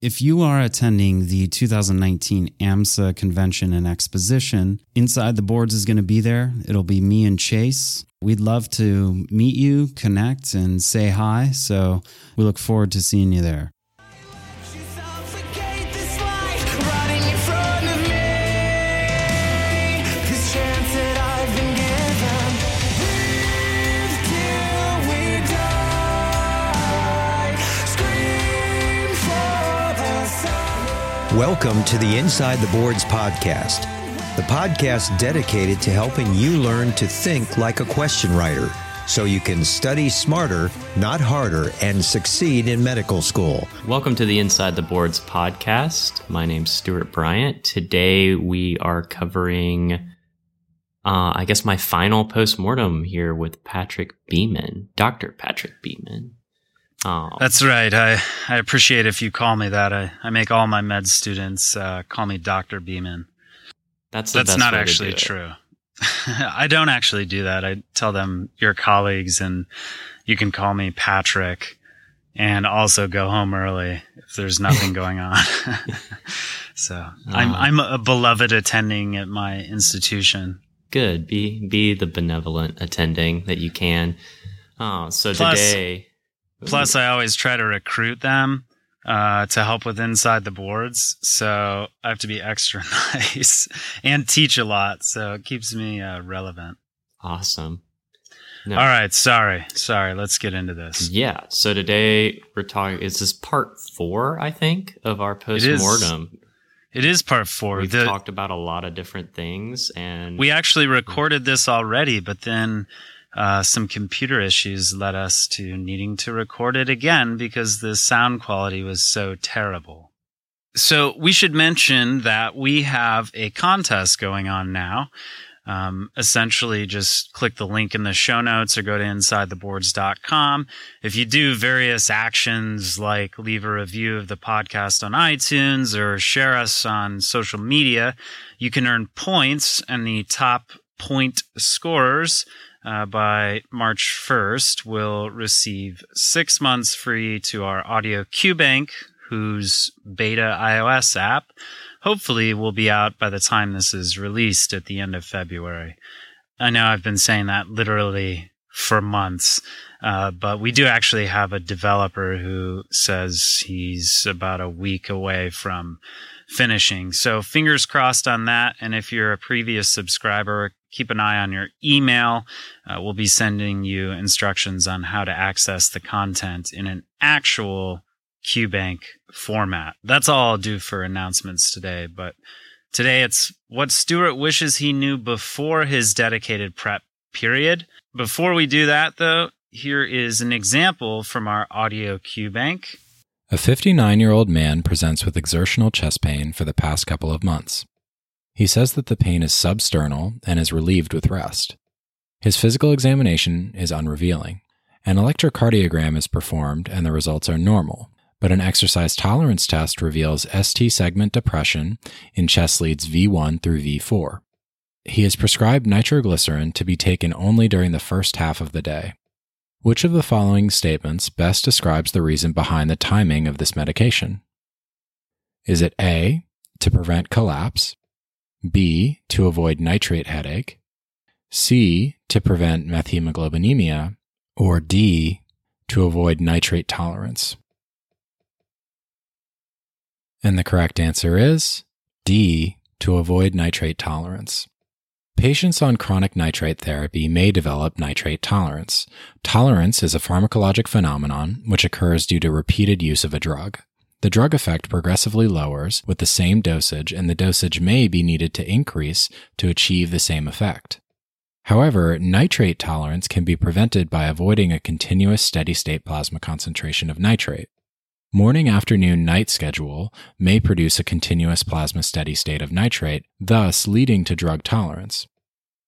If you are attending the 2019 AMSA convention and exposition, Inside the Boards is going to be there. It'll be me and Chase. We'd love to meet you, connect, and say hi. So we look forward to seeing you there. Welcome to the Inside the Boards podcast, the podcast dedicated to helping you learn to think like a question writer so you can study smarter, not harder, and succeed in medical school. Welcome to the Inside the Boards podcast. My name's Stuart Bryant. Today we are covering, uh, I guess, my final postmortem here with Patrick Beeman, Dr. Patrick Beeman. Oh. That's right. I, I appreciate if you call me that. I, I make all my med students uh, call me Dr. Beeman. That's That's not actually true. I don't actually do that. I tell them your colleagues and you can call me Patrick and also go home early if there's nothing going on. so I'm, uh-huh. I'm a beloved attending at my institution. Good. Be, be the benevolent attending that you can. Oh, so Plus, today Plus, I always try to recruit them uh, to help with inside the boards. So I have to be extra nice and teach a lot. So it keeps me uh, relevant. Awesome. No. All right. Sorry. Sorry. Let's get into this. Yeah. So today we're talking, is this part four, I think, of our post mortem? It is part four. We've the, talked about a lot of different things and we actually recorded this already, but then uh, some computer issues led us to needing to record it again because the sound quality was so terrible. So we should mention that we have a contest going on now. Um, essentially, just click the link in the show notes or go to insidetheboards.com. If you do various actions like leave a review of the podcast on iTunes or share us on social media, you can earn points, and the top point scorers uh, by March 1st will receive six months free to our Audio QBank, whose beta iOS app hopefully will be out by the time this is released at the end of February. I know I've been saying that literally for months, uh, but we do actually have a developer who says he's about a week away from finishing. So fingers crossed on that. And if you're a previous subscriber, keep an eye on your email. Uh, we'll be sending you instructions on how to access the content in an actual QBank format. That's all I'll do for announcements today. But today it's what Stuart wishes he knew before his dedicated prep period. Before we do that, though, here is an example from our audio QBank. A 59 year old man presents with exertional chest pain for the past couple of months. He says that the pain is substernal and is relieved with rest. His physical examination is unrevealing. An electrocardiogram is performed and the results are normal, but an exercise tolerance test reveals ST segment depression in chest leads V1 through V4. He is prescribed nitroglycerin to be taken only during the first half of the day. Which of the following statements best describes the reason behind the timing of this medication? Is it A, to prevent collapse, B, to avoid nitrate headache, C, to prevent methemoglobinemia, or D, to avoid nitrate tolerance? And the correct answer is D, to avoid nitrate tolerance. Patients on chronic nitrate therapy may develop nitrate tolerance. Tolerance is a pharmacologic phenomenon which occurs due to repeated use of a drug. The drug effect progressively lowers with the same dosage, and the dosage may be needed to increase to achieve the same effect. However, nitrate tolerance can be prevented by avoiding a continuous steady state plasma concentration of nitrate. Morning afternoon night schedule may produce a continuous plasma steady state of nitrate, thus leading to drug tolerance.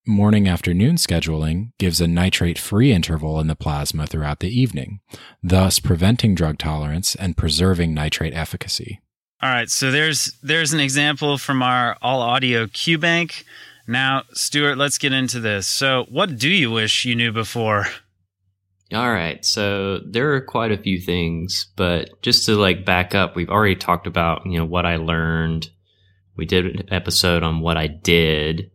Morning afternoon scheduling gives a nitrate free interval in the plasma throughout the evening, thus preventing drug tolerance and preserving nitrate efficacy. All right, so there's there's an example from our all audio QBank. Now, Stuart, let's get into this. So, what do you wish you knew before? All right. So there are quite a few things, but just to like back up, we've already talked about, you know, what I learned. We did an episode on what I did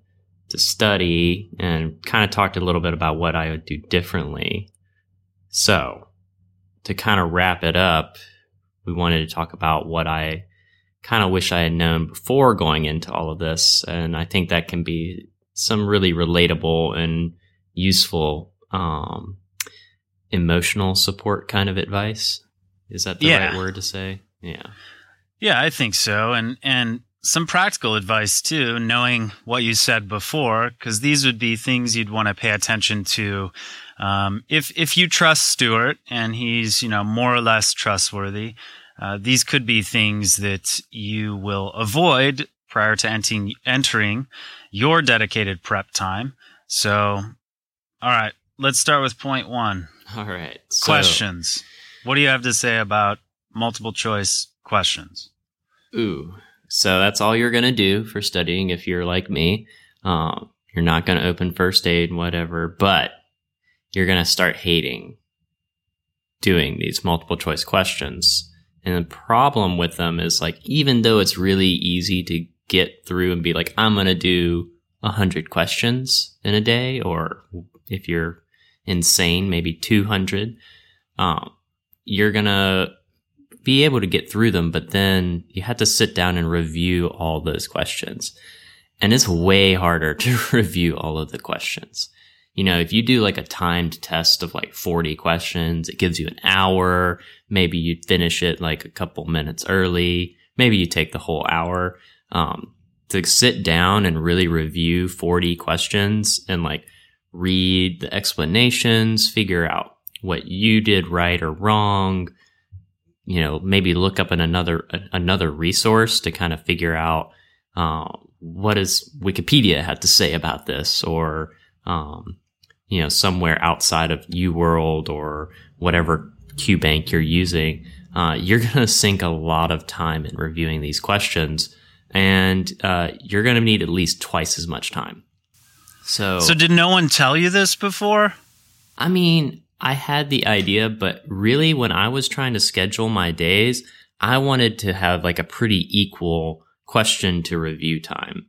to study and kind of talked a little bit about what I would do differently. So to kind of wrap it up, we wanted to talk about what I kind of wish I had known before going into all of this. And I think that can be some really relatable and useful um, emotional support kind of advice. Is that the Yeah. right word to say? Yeah. Yeah, I think so. And and some practical advice too, knowing what you said before, because these would be things you'd want to pay attention to. Um, if if you trust Stuart and he's you know more or less trustworthy, uh, these could be things that you will avoid prior to entering entering your dedicated prep time. So, all right, let's start with point one. All right. So, questions. What do you have to say about multiple choice questions? Ooh. So that's all you're going to do for studying if you're like me. Um, you're not going to open first aid, whatever, but you're going to start hating doing these multiple choice questions. And the problem with them is like, even though it's really easy to get through and be like, I'm going to do a hundred questions in a day, or if you're insane, maybe 200, um, you're going to be able to get through them, but then you have to sit down and review all those questions. And it's way harder to review all of the questions. You know, if you do like a timed test of like 40 questions, it gives you an hour. Maybe you finish it like a couple minutes early. Maybe you take the whole hour. Um, to sit down and really review 40 questions and like read the explanations, figure out what you did right or wrong, you know, maybe look up in another another resource to kind of figure out uh, what does Wikipedia have to say about this, or um, you know, somewhere outside of UWorld or whatever QBank you're using. Uh, you're going to sink a lot of time in reviewing these questions, and uh, you're going to need at least twice as much time. So, So, did no one tell you this before? I mean, I had the idea, but really, when I was trying to schedule my days, I wanted to have like a pretty equal question to review time.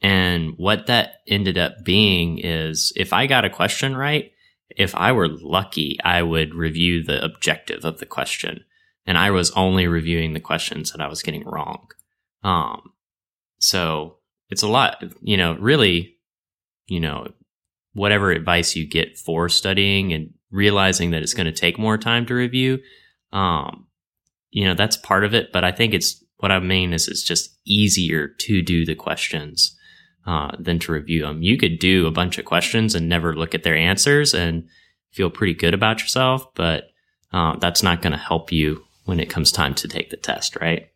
And what that ended up being is if I got a question right, if I were lucky, I would review the objective of the question. And I was only reviewing the questions that I was getting wrong. Um, so it's a lot, you know, really, you know, whatever advice you get for studying and realizing that it's going to take more time to review, um, you know, that's part of it. But I think it's what I mean is it's just easier to do the questions uh, than to review them. You could do a bunch of questions and never look at their answers and feel pretty good about yourself, but uh, that's not going to help you when it comes time to take the test, right?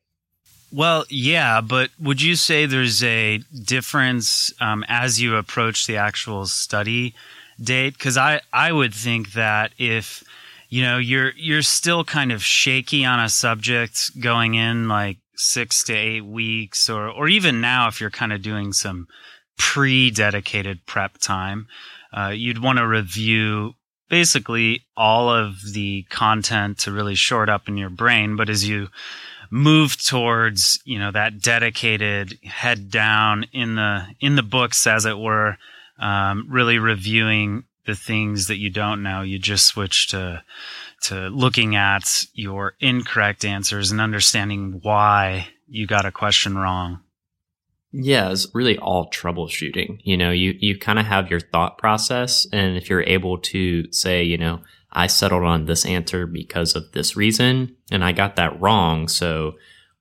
Well, yeah, but would you say there's a difference um, as you approach the actual study date? Because I, I would think that if you know you're you're still kind of shaky on a subject going in like six to eight weeks, or or even now if you're kind of doing some pre-dedicated prep time, uh, you'd want to review basically all of the content to really short up in your brain. But as you move towards you know that dedicated head down in the in the books as it were um, really reviewing the things that you don't know you just switch to to looking at your incorrect answers and understanding why you got a question wrong Yeah, it's really all troubleshooting. You know, you, you kind of have your thought process. And if you're able to say, you know, I settled on this answer because of this reason and I got that wrong. So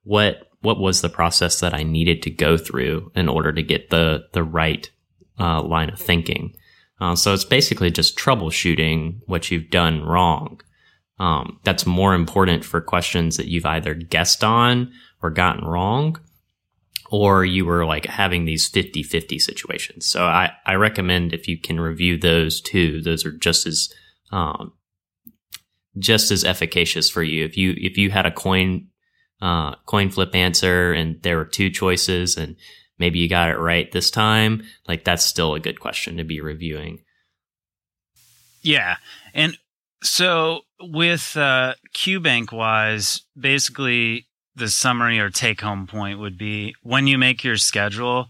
what, what was the process that I needed to go through in order to get the, the right uh, line of thinking? Uh, so it's basically just troubleshooting what you've done wrong. Um, that's more important for questions that you've either guessed on or gotten wrong or you were like having these 50 50 situations. So I, I recommend if you can review those too, those are just as, um, just as efficacious for you. If you, if you had a coin, uh, coin flip answer and there were two choices and maybe you got it right this time, like that's still a good question to be reviewing. yeah and So with uh, QBank wise, basically the summary or take home point would be when you make your schedule,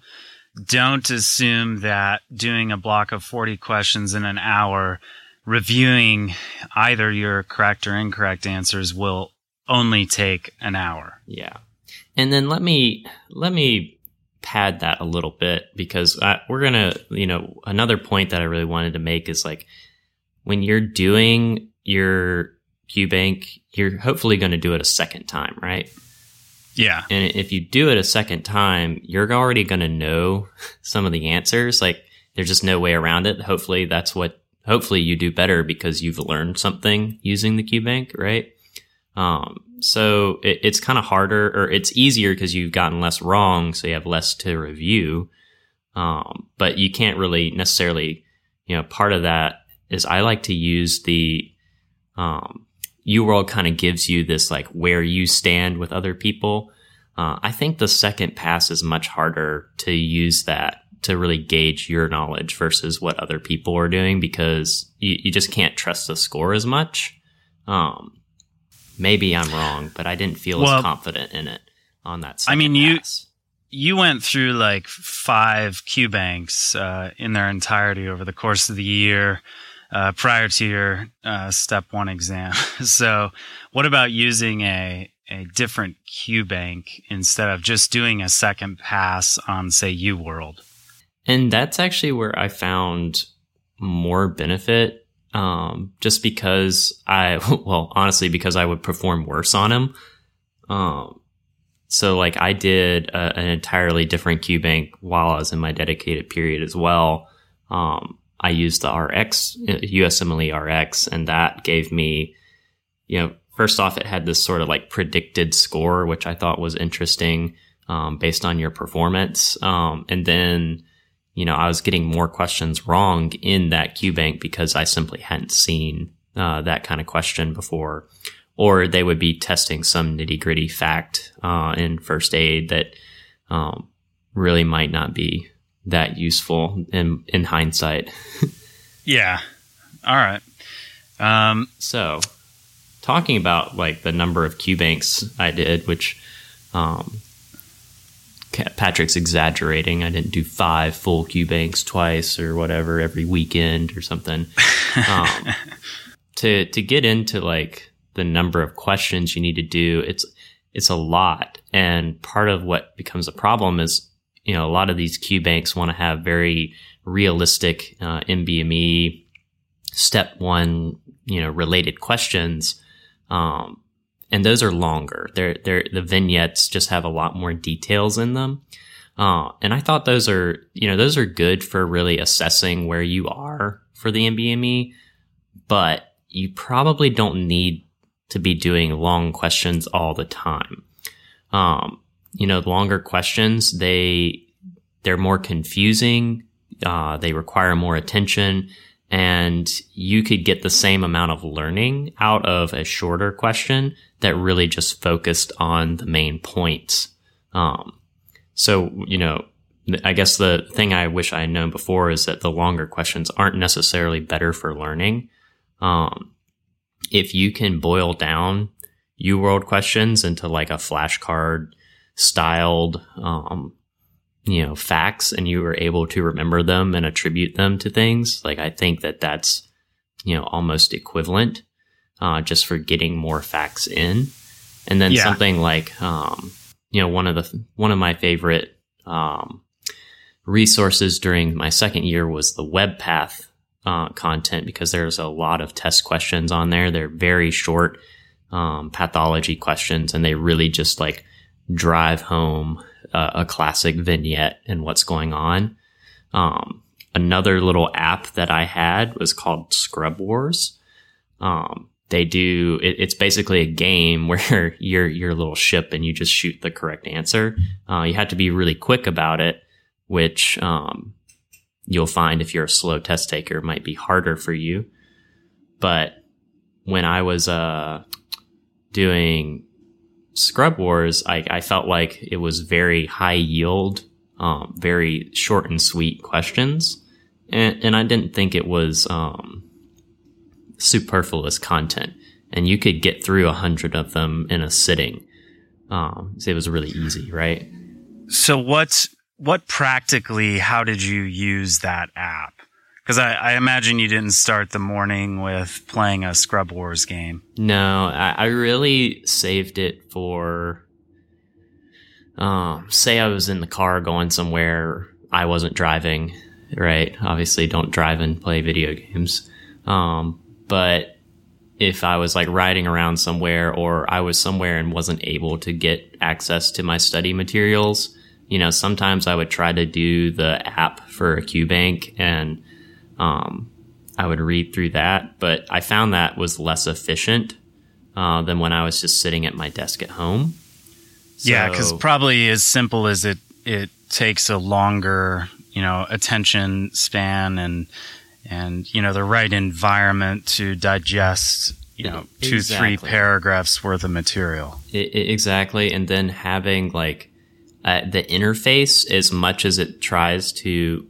don't assume that doing a block of 40 questions in an hour, reviewing either your correct or incorrect answers will only take an hour. Yeah. And then let me let me pad that a little bit because I, we're going to, you know, another point that I really wanted to make is like when you're doing your QBank, you're hopefully going to do it a second time, right? Yeah. And if you do it a second time, you're already going to know some of the answers. Like there's just no way around it. Hopefully that's what, hopefully you do better because you've learned something using the QBank, right? Um, so it, it's kind of harder or it's easier because you've gotten less wrong. So you have less to review. Um, but you can't really necessarily, you know, part of that is I like to use the, um, UWorld kind of gives you this like where you stand with other people. Uh, I think the second pass is much harder to use that to really gauge your knowledge versus what other people are doing because you, you just can't trust the score as much. Um, maybe I'm wrong, but I didn't feel well, as confident in it on that. I mean, pass. you you went through like five QBanks uh, in their entirety over the course of the year uh, prior to your uh, step one exam. so, what about using a a different QBank instead of just doing a second pass on, say, UWorld? And that's actually where I found more benefit, um, just because I, well, honestly, because I would perform worse on him. Um, so like I did a, an entirely different QBank while I was in my dedicated period as well. Um, I used the RX, USMLE RX, and that gave me, you know, first off, it had this sort of like predicted score, which I thought was interesting um, based on your performance. Um, and then, you know, I was getting more questions wrong in that QBank because I simply hadn't seen uh, that kind of question before. Or they would be testing some nitty gritty fact uh, in first aid that um, really might not be that useful in in hindsight. yeah. All right. Um, so, talking about like the number of QBanks I did, which um, Patrick's exaggerating. I didn't do five full QBanks twice or whatever every weekend or something. Um, to to get into like the number of questions you need to do, it's it's a lot, and part of what becomes a problem is you know, a lot of these QBanks want to have very realistic uh, NBME step one, you know, related questions. Um, and those are longer. They're, they're, the vignettes just have a lot more details in them. Uh, and I thought those are, you know, those are good for really assessing where you are for the NBME, but you probably don't need to be doing long questions all the time. Um, you know, longer questions, they, they're more confusing. Uh, they require more attention and you could get the same amount of learning out of a shorter question that really just focused on the main points. Um, so, you know, I guess the thing I wish I had known before is that the longer questions aren't necessarily better for learning. Um, if you can boil down UWorld questions into like a flashcard styled um, you know facts and you were able to remember them and attribute them to things like i think that that's you know almost equivalent uh, just for getting more facts in and then yeah. something like um, you know one of the one of my favorite um, resources during my second year was the webpath uh, content because there's a lot of test questions on there they're very short um, pathology questions and they really just like drive home uh, a classic vignette and what's going on. Um, another little app that I had was called Scrub Wars. Um, they do it, it's basically a game where you're your little ship and you just shoot the correct answer. Uh, you have to be really quick about it, which um, you'll find if you're a slow test taker might be harder for you. But when I was uh, doing Scrub Wars, I, I felt like it was very high yield, um, very short and sweet questions. And, and I didn't think it was, um, superfluous content, and you could get through a hundred of them in a sitting. Um, so it was really easy, right? So what's what practically? How did you use that app? Because I, I, imagine you didn't start the morning with playing a Scrub Wars game. No, I, I really saved it for. Um, say I was in the car going somewhere, I wasn't driving, right? Obviously, don't drive and play video games. Um, but if I was like riding around somewhere or I was somewhere and wasn't able to get access to my study materials, you know, sometimes I would try to do the app for a QBank and um, I would read through that. But I found that was less efficient uh, than when I was just sitting at my desk at home. So, yeah, because probably as simple as it it takes a longer you know attention span and and you know the right environment to digest you know two exactly. three paragraphs worth of material it, it, exactly and then having like uh, the interface as much as it tries to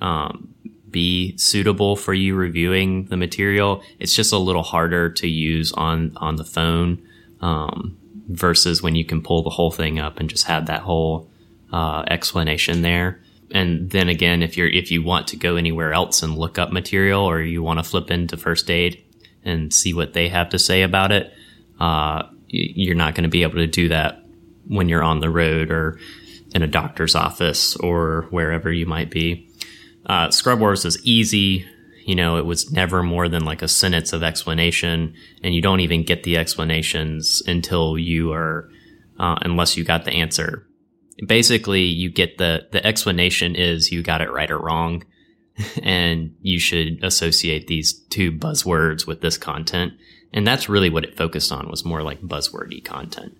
um, be suitable for you reviewing the material it's just a little harder to use on on the phone um, versus when you can pull the whole thing up and just have that whole uh, explanation there and then again, if you're if you want to go anywhere else and look up material, or you want to flip into first aid and see what they have to say about it, uh, you're not going to be able to do that when you're on the road or in a doctor's office or wherever you might be. Uh, Scrub Wars is easy. You know, it was never more than like a sentence of explanation, and you don't even get the explanations until you are, uh, unless you got the answer. Basically you get the the explanation is you got it right or wrong and you should associate these two buzzwords with this content. And that's really what it focused on was more like buzzwordy content.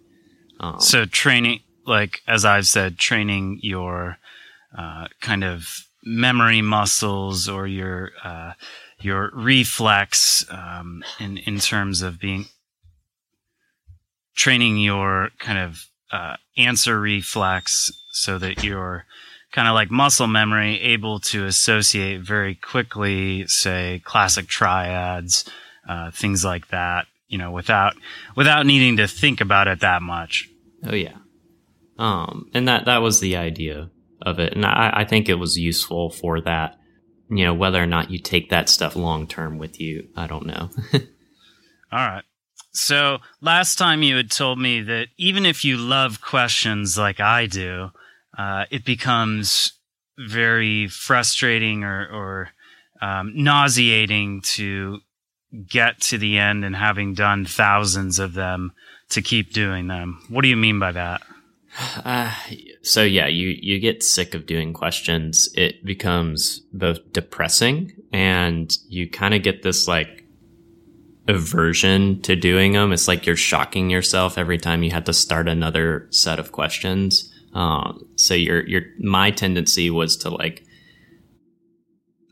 Um, so training like as i've said training your uh, kind of memory muscles or your uh, your reflex um, in in terms of being training your kind of uh, answer reflex so that you're kind of like muscle memory able to associate very quickly, say classic triads, uh, things like that, you know, without, without needing to think about it that much. Oh yeah. Um, and that, that was the idea of it. And I, I think it was useful for that, you know, whether or not you take that stuff long term with you, I don't know. All right. So last time you had told me that even if you love questions like I do, uh, it becomes very frustrating or, or um, nauseating to get to the end and having done thousands of them to keep doing them. What do you mean by that? Uh, so yeah, you you get sick of doing questions. It becomes both depressing and you kind of get this like aversion to doing them. It's like you're shocking yourself every time you have to start another set of questions. Um, so your your my tendency was to like,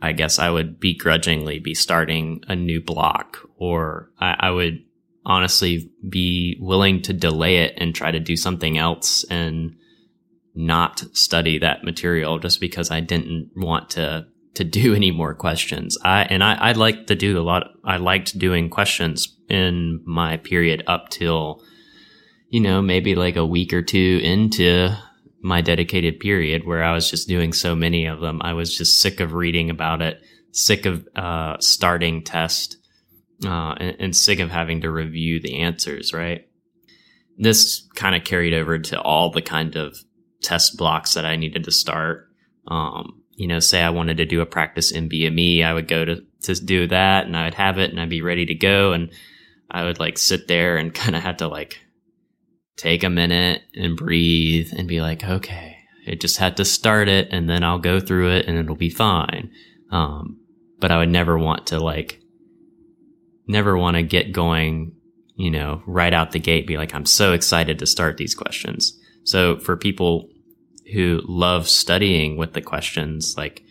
I guess I would begrudgingly be starting a new block, or I, I would honestly be willing to delay it and try to do something else and not study that material just because I didn't want to to do any more questions. I and I, I to do a lot. I liked doing questions in my period up till, you know, maybe like a week or two into my dedicated period where I was just doing so many of them. I was just sick of reading about it, sick of uh, starting test, uh, and, and sick of having to review the answers. Right. This kind of carried over to all the kind of test blocks that I needed to start. Um, you know, say I wanted to do a practice NBME, I would go to, to do that and I would have it and I'd be ready to go. And I would like sit there and kind of have to like take a minute and breathe and be like, okay, it just had to start it and then I'll go through it and it'll be fine. Um, but I would never want to like, never want to get going, you know, right out the gate, be like, I'm so excited to start these questions. So for people who love studying with the questions, like,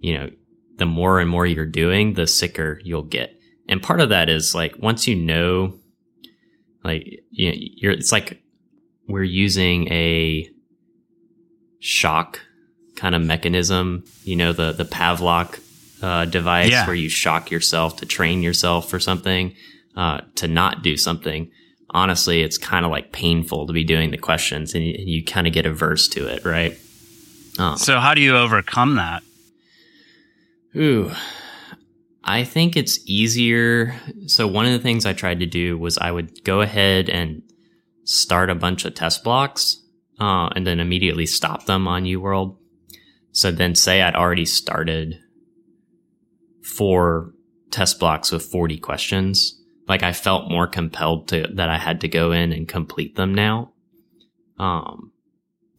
you know, the more and more you're doing, the sicker you'll get. And part of that is like once you know, like you know, you're, it's like we're using a shock kind of mechanism. You know, the the Pavlok uh, device Yeah. where you shock yourself to train yourself for something, uh, to not do something. Honestly, it's kind of like painful to be doing the questions and you, you kind of get averse to it, right? Um, So how do you overcome that? Ooh. I think it's easier. So one of the things I tried to do was I would go ahead and start a bunch of test blocks, uh, and then immediately stop them on UWorld. So then say I'd already started four test blocks with 40 questions. Like I felt more compelled to that I had to go in and complete them now. Um,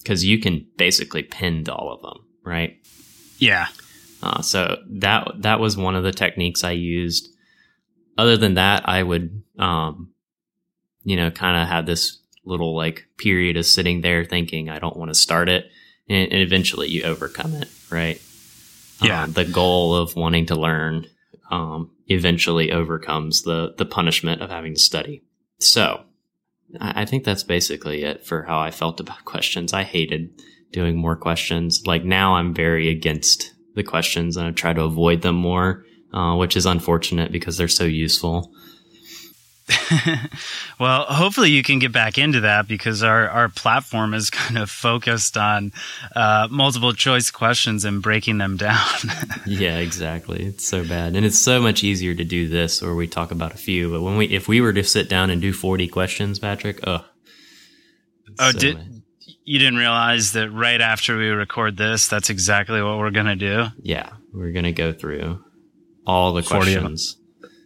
cause you can basically pin all of them, right? Yeah. Uh, so that that was one of the techniques I used. Other than that, I would, um, you know, kind of have this little like period of sitting there thinking I don't want to start it, and, and eventually you overcome it, right? Yeah. Um, the goal of wanting to learn um, eventually overcomes the the punishment of having to study. So, I, I think that's basically it for how I felt about questions. I hated doing more questions. Like now, I'm very against the questions and I try to avoid them more, uh, which is unfortunate because they're so useful. well, hopefully you can get back into that because our, our platform is kind of focused on uh, multiple choice questions and breaking them down. yeah, exactly. It's so bad, and it's so much easier to do this where we talk about a few. But when we, if we were to sit down and do forty questions, Patrick, ugh. Oh, So did many. you didn't realize that right after we record this, that's exactly what we're gonna do yeah, we're gonna go through all the 40 of them. questions.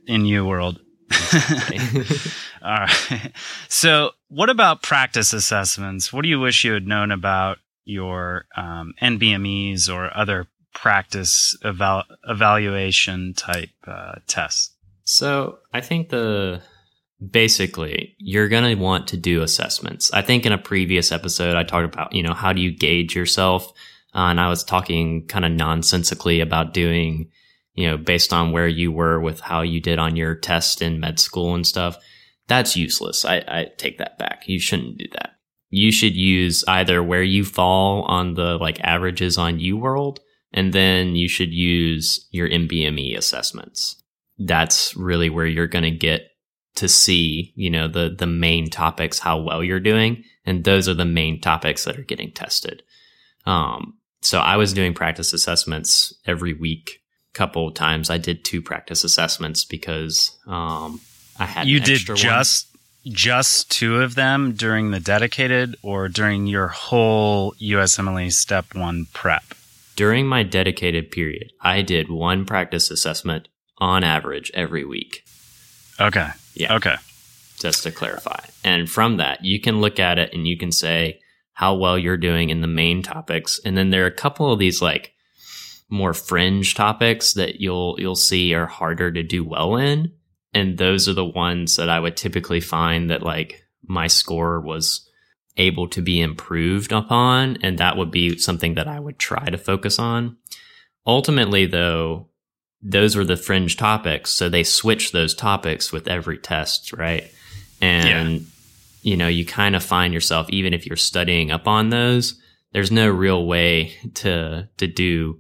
in UWorld. All right. So, what about practice assessments? What do you wish you had known about your um, NBMEs or other practice eval- evaluation type uh, tests? So I think the basically you're going to want to do assessments. I think in a previous episode I talked about, you know, how do you gauge yourself? Uh, and I was talking kind of nonsensically about doing, you know, based on where you were with how you did on your test in med school and stuff. That's useless. I, I take that back. You shouldn't do that. You should use either where you fall on the like averages on UWorld, and then you should use your NBME assessments that's really where you're going to get to see, you know, the the main topics, how well you're doing, and those are the main topics that are getting tested. Um, so I was doing practice assessments every week. Couple of times I did two practice assessments because um, I had you did extra one. just just two of them during the dedicated or during your whole USMLE step one prep. during my dedicated period. I did one practice assessment on average every week. Okay. Yeah. Okay. just to clarify. And from that, you can look at it and you can say how well you're doing in the main topics. And then there are a couple of these like more fringe topics that you'll you'll see are harder to do well in. And those are the ones that I would typically find that like my score was able to be improved upon. And that would be something that I would try to focus on. Ultimately, though, those were the fringe topics. So they switch those topics with every test, right? And, you know, you kind of find yourself, even if you're studying up on those, there's no real way to, to do,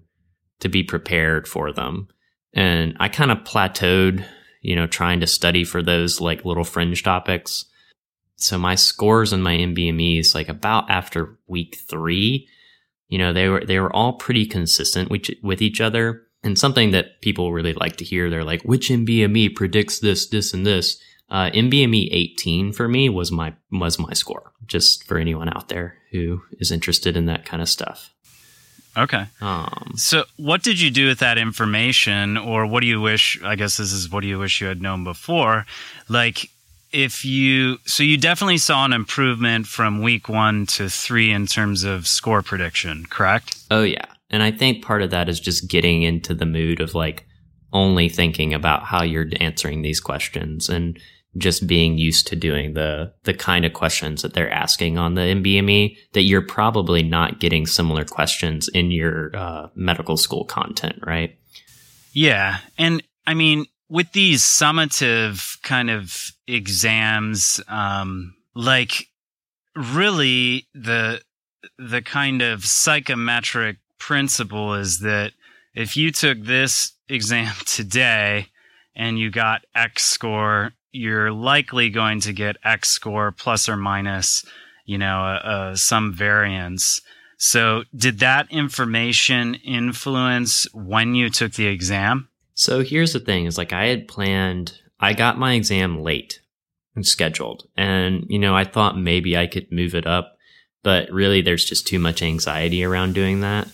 to be prepared for them. And I kind of plateaued, you know, trying to study for those like little fringe topics. So my scores and my NBMEs, like about after week three, you know, they were, they were all pretty consistent with, with each other. And something that people really like to hear, they're like, which NBME predicts this, this, and this? Uh, NBME 18 for me was my, was my score, just for anyone out there who is interested in that kind of stuff. Okay. Um, So, what did you do with that information, or what do you wish? I guess this is what do you wish you had known before? Like, if you, so you definitely saw an improvement from week one to three in terms of score prediction, correct? Oh yeah. And I think part of that is just getting into the mood of like only thinking about how you're answering these questions and just being used to doing the the kind of questions that they're asking on the NBME that you're probably not getting similar questions in your uh, medical school content, right? Yeah. And I mean, with these summative kind of exams, um, like really the, the kind of psychometric principle is that if you took this exam today and you got X score, you're likely going to get X score plus or minus, you know, uh, uh, some variance. So, did that information influence when you took the exam? So here's the thing: is like I had planned. I got my exam late and scheduled, and you know I thought maybe I could move it up, but really there's just too much anxiety around doing that.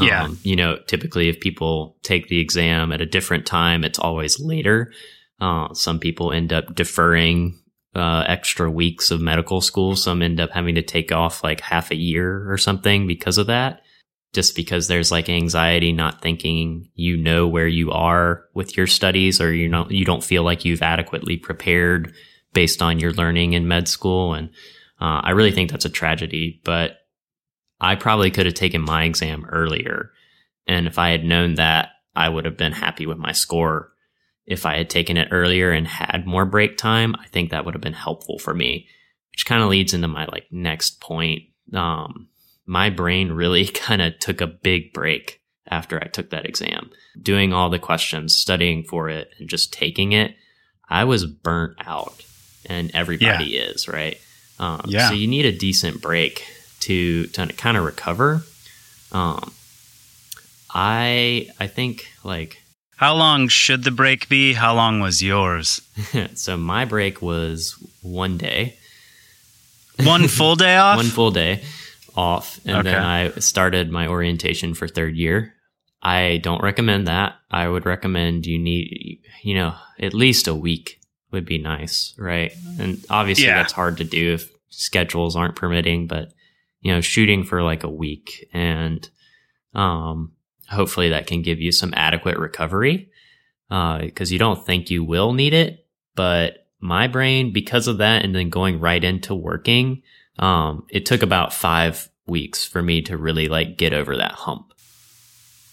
Yeah. Um, you know, typically if people take the exam at a different time, it's always later. Uh, some people end up deferring uh, extra weeks of medical school. Some end up having to take off like half a year or something because of that. Just because there's like anxiety, not thinking you know where you are with your studies, or you know you don't feel like you've adequately prepared based on your learning in med school. And uh, I really think that's a tragedy. But I probably could have taken my exam earlier. And if I had known that, I would have been happy with my score. If I had taken it earlier and had more break time, I think that would have been helpful for me, which kind of leads into my like next point. Um, my brain really kind of took a big break after I took that exam. Doing all the questions, studying for it, and just taking it, I was burnt out, and everybody yeah. is, right? Um, yeah. So you need a decent break to to kind of recover. Um, I I think like how long should the break be? How long was yours? so my break was one day. One full day off. one full day off, and okay. then I started my orientation for third year. I don't recommend that. I would recommend you need, you know, at least a week would be nice, right? And obviously yeah. that's hard to do if schedules aren't permitting, but you know, shooting for like a week and, um, hopefully that can give you some adequate recovery. Uh, cause you don't think you will need it, but my brain, because of that, and then going right into working, um, it took about five weeks for me to really like get over that hump.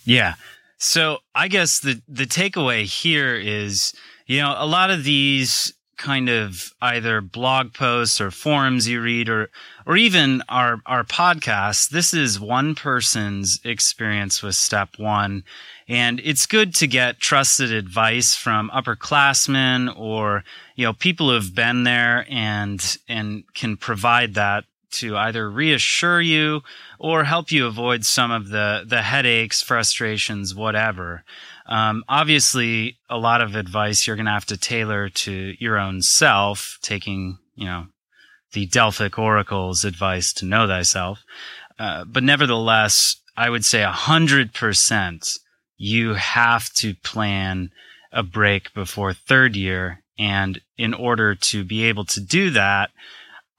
Yeah. So I guess the, the takeaway here is, you know, a lot of these kind of either blog posts or forums you read or or even our our podcast this is one person's experience with step 1 and it's good to get trusted advice from upperclassmen or you know people who've been there and and can provide that to either reassure you or help you avoid some of the the headaches frustrations whatever um, obviously, a lot of advice you're going to have to tailor to your own self, taking, you know, the Delphic Oracle's advice to know thyself. Uh, but nevertheless, I would say a hundred percent you have to plan a break before third year. And in order to be able to do that,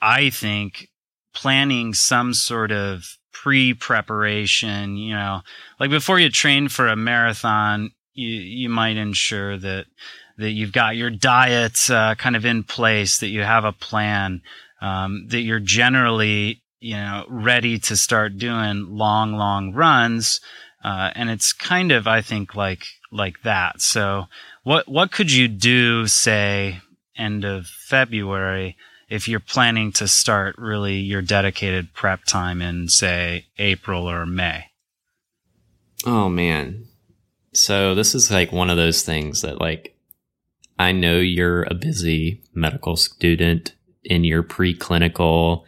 I think planning some sort of pre preparation, you know, like before you train for a marathon, you you might ensure that that you've got your diet uh, kind of in place, that you have a plan, um, that you're generally you know ready to start doing long long runs, uh, and it's kind of I think like like that. So what what could you do say end of February? If you're planning to start really your dedicated prep time in say April or May? Oh man, so this is like one of those things that like I know you're a busy medical student in your preclinical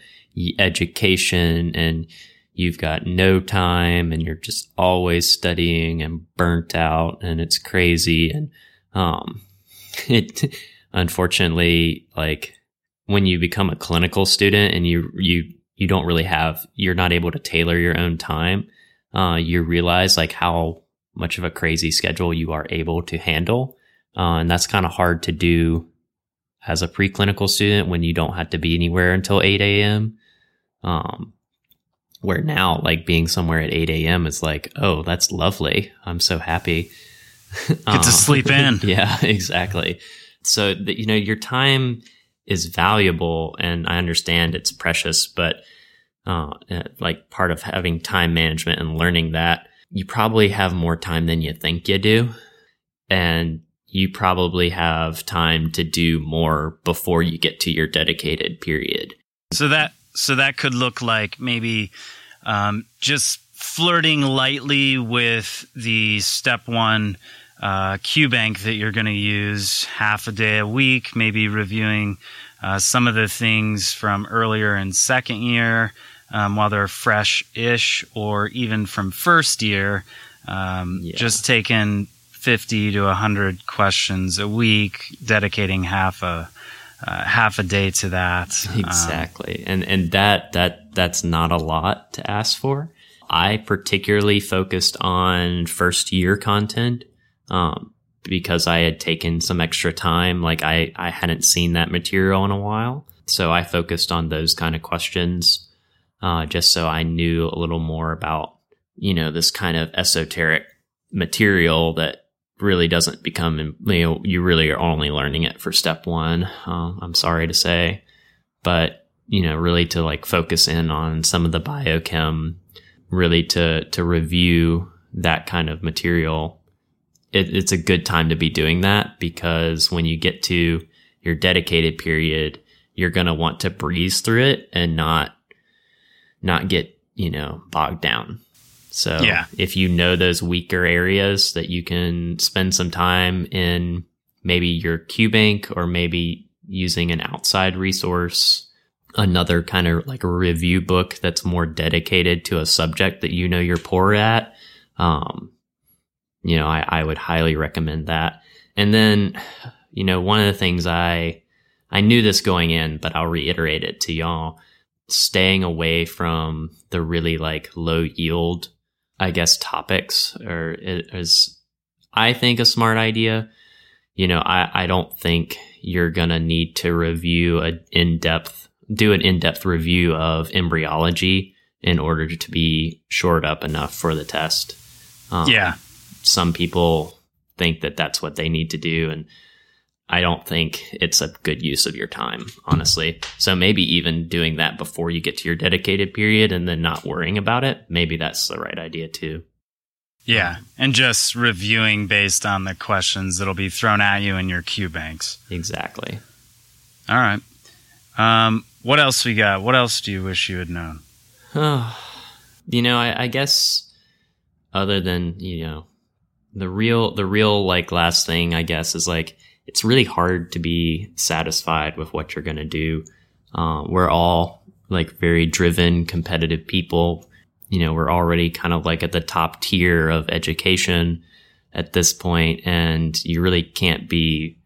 education and you've got no time and you're just always studying and burnt out and it's crazy and um it unfortunately like when you become a clinical student and you you you don't really have you're not able to tailor your own time uh you realize like how much of a crazy schedule you are able to handle. Uh, and that's kind of hard to do as a preclinical student when you don't have to be anywhere until 8 a.m. Um, where now, like being somewhere at 8 a.m. is like, oh, that's lovely. I'm so happy. Get uh, to sleep in. yeah, exactly. So that, you know, your time is valuable and I understand it's precious, but uh, like part of having time management and learning that you probably have more time than you think you do. And you probably have time to do more before you get to your dedicated period. So that so that could look like maybe um, just flirting lightly with the step one uh, QBank that you're going to use half a day a week, maybe reviewing uh, some of the things from earlier in second year um, while they're fresh ish, or even from first year. Um, yeah. Just taking 50 to 100 questions a week, dedicating half a uh, half a day to that. Exactly. Um, and and that that that's not a lot to ask for. I particularly focused on first year content um, because I had taken some extra time. Like I, I hadn't seen that material in a while. So I focused on those kind of questions uh, just so I knew a little more about, you know, this kind of esoteric material that really doesn't become, you know, you really are only learning it for step one. Um, I'm sorry to say, but, you know, really to like focus in on some of the biochem, really to, to review that kind of material. It, it's a good time to be doing that because when you get to your dedicated period, you're going to want to breeze through it and not, not get, you know, bogged down. So yeah. if you know those weaker areas that you can spend some time in maybe your QBank or maybe using an outside resource, another kind of like a review book that's more dedicated to a subject that you know you're poor at. Um, you know, I, I would highly recommend that. And then, you know, one of the things I, I knew this going in, but I'll reiterate it to y'all. Staying away from the really like low yield I guess, topics or is, I think, a smart idea. You know, I, I don't think you're to need to review an in depth, do an in depth review of embryology in order to be shored up enough for the test. Um, yeah. Some people think that that's what they need to do. And I don't think it's a good use of your time, honestly. So maybe even doing that before you get to your dedicated period and then not worrying about it, maybe that's the right idea too. Yeah, and just reviewing based on the questions that'll be thrown at you in your QBanks. Exactly. All right. Um, what else we got? What else do you wish you had known? you know, I, I guess other than you know the real the real like last thing I guess is like it's really hard to be satisfied with what you're to do. Uh, we're all like very driven, competitive people. You know, we're already kind of like at the top tier of education at this point, and you really can't be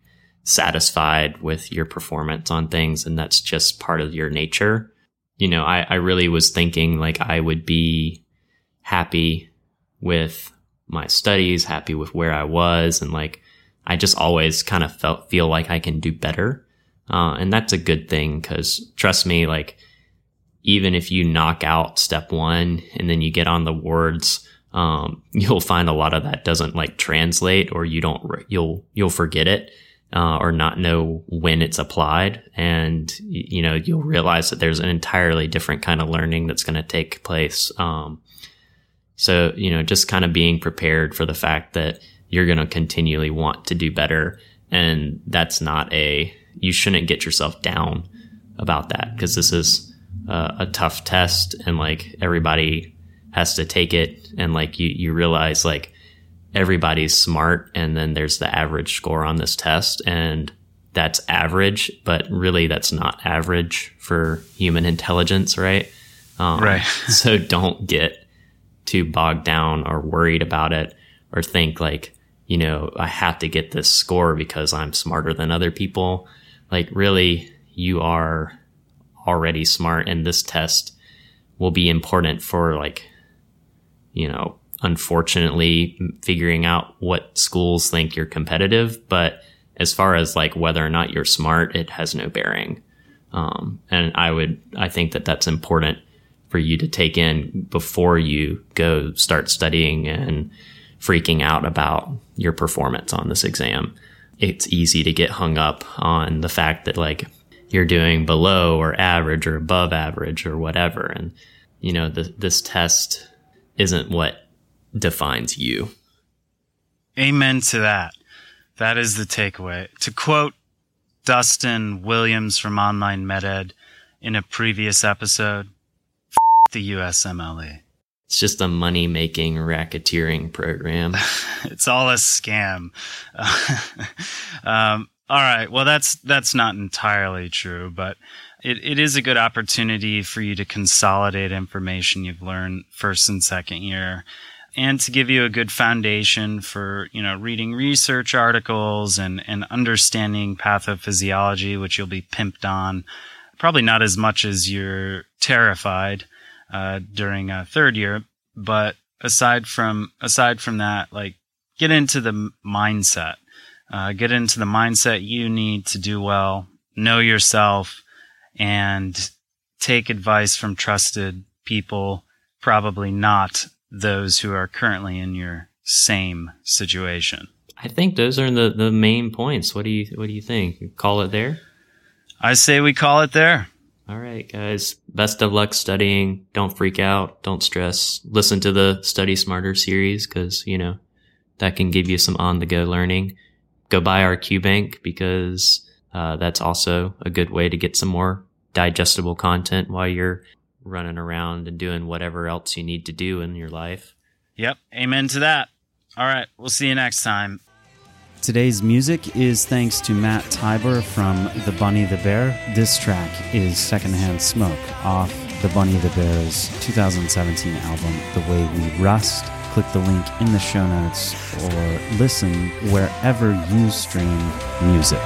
satisfied with your performance on things. And that's just part of your nature. You know, I, I really was thinking like I would be happy with my studies, happy with where I was, and like I just always kind of felt feel like I can do better. Uh, and that's a good thing because trust me, like even if you knock out step one and then you get on the wards, um, you'll find a lot of that doesn't like translate or you don't, you'll, you'll forget it. Uh, or not know when it's applied. And, you know, you'll realize that there's an entirely different kind of learning that's going to take place. Um, so, you know, just kind of being prepared for the fact that you're going to continually want to do better. And that's not a, you shouldn't get yourself down about that because this is a, a tough test and like everybody has to take it. And like you, you realize like everybody's smart and then there's the average score on this test and that's average, but really that's not average for human intelligence, right? Um, right. so don't get too bogged down or worried about it or think like, you know, I have to get this score because I'm smarter than other people. Like, really, you are already smart, and this test will be important for, like, you know, unfortunately, figuring out what schools think you're competitive. But as far as like whether or not you're smart, it has no bearing. Um, and I would, I think that that's important for you to take in before you go start studying and freaking out about your performance on this exam. It's easy to get hung up on the fact that like you're doing below or average or above average or whatever. And, you know, the, this test isn't what defines you. Amen to that. That is the takeaway. To quote Dustin Williams from Online MedEd in a previous episode, the USMLE. It's just a money making racketeering program. it's all a scam. um, all right. Well, that's that's not entirely true, but it, it is a good opportunity for you to consolidate information you've learned first and second year and to give you a good foundation for you know reading research articles and and understanding pathophysiology which you'll be pimped on probably not as much as you're terrified uh, during a third year but aside from aside from that like get into the mindset uh, get into the mindset you need to do well know yourself and take advice from trusted people probably not those who are currently in your same situation. I think those are the, the main points. What do you what do you think? Call it there? I say we call it there. All right, guys. Best of luck studying. Don't freak out. Don't stress. Listen to the Study Smarter series because, you know, that can give you some on the go learning. Go buy our QBank because uh, that's also a good way to get some more digestible content while you're running around and doing whatever else you need to do in your life. Yep. Amen to that. All right. We'll see you next time. Today's music is thanks to Matt Tybor from The Bunny the Bear. This track is Secondhand Smoke off The Bunny the Bear's 2017 album, The Way We Rust. Click the link in the show notes or listen wherever you stream music.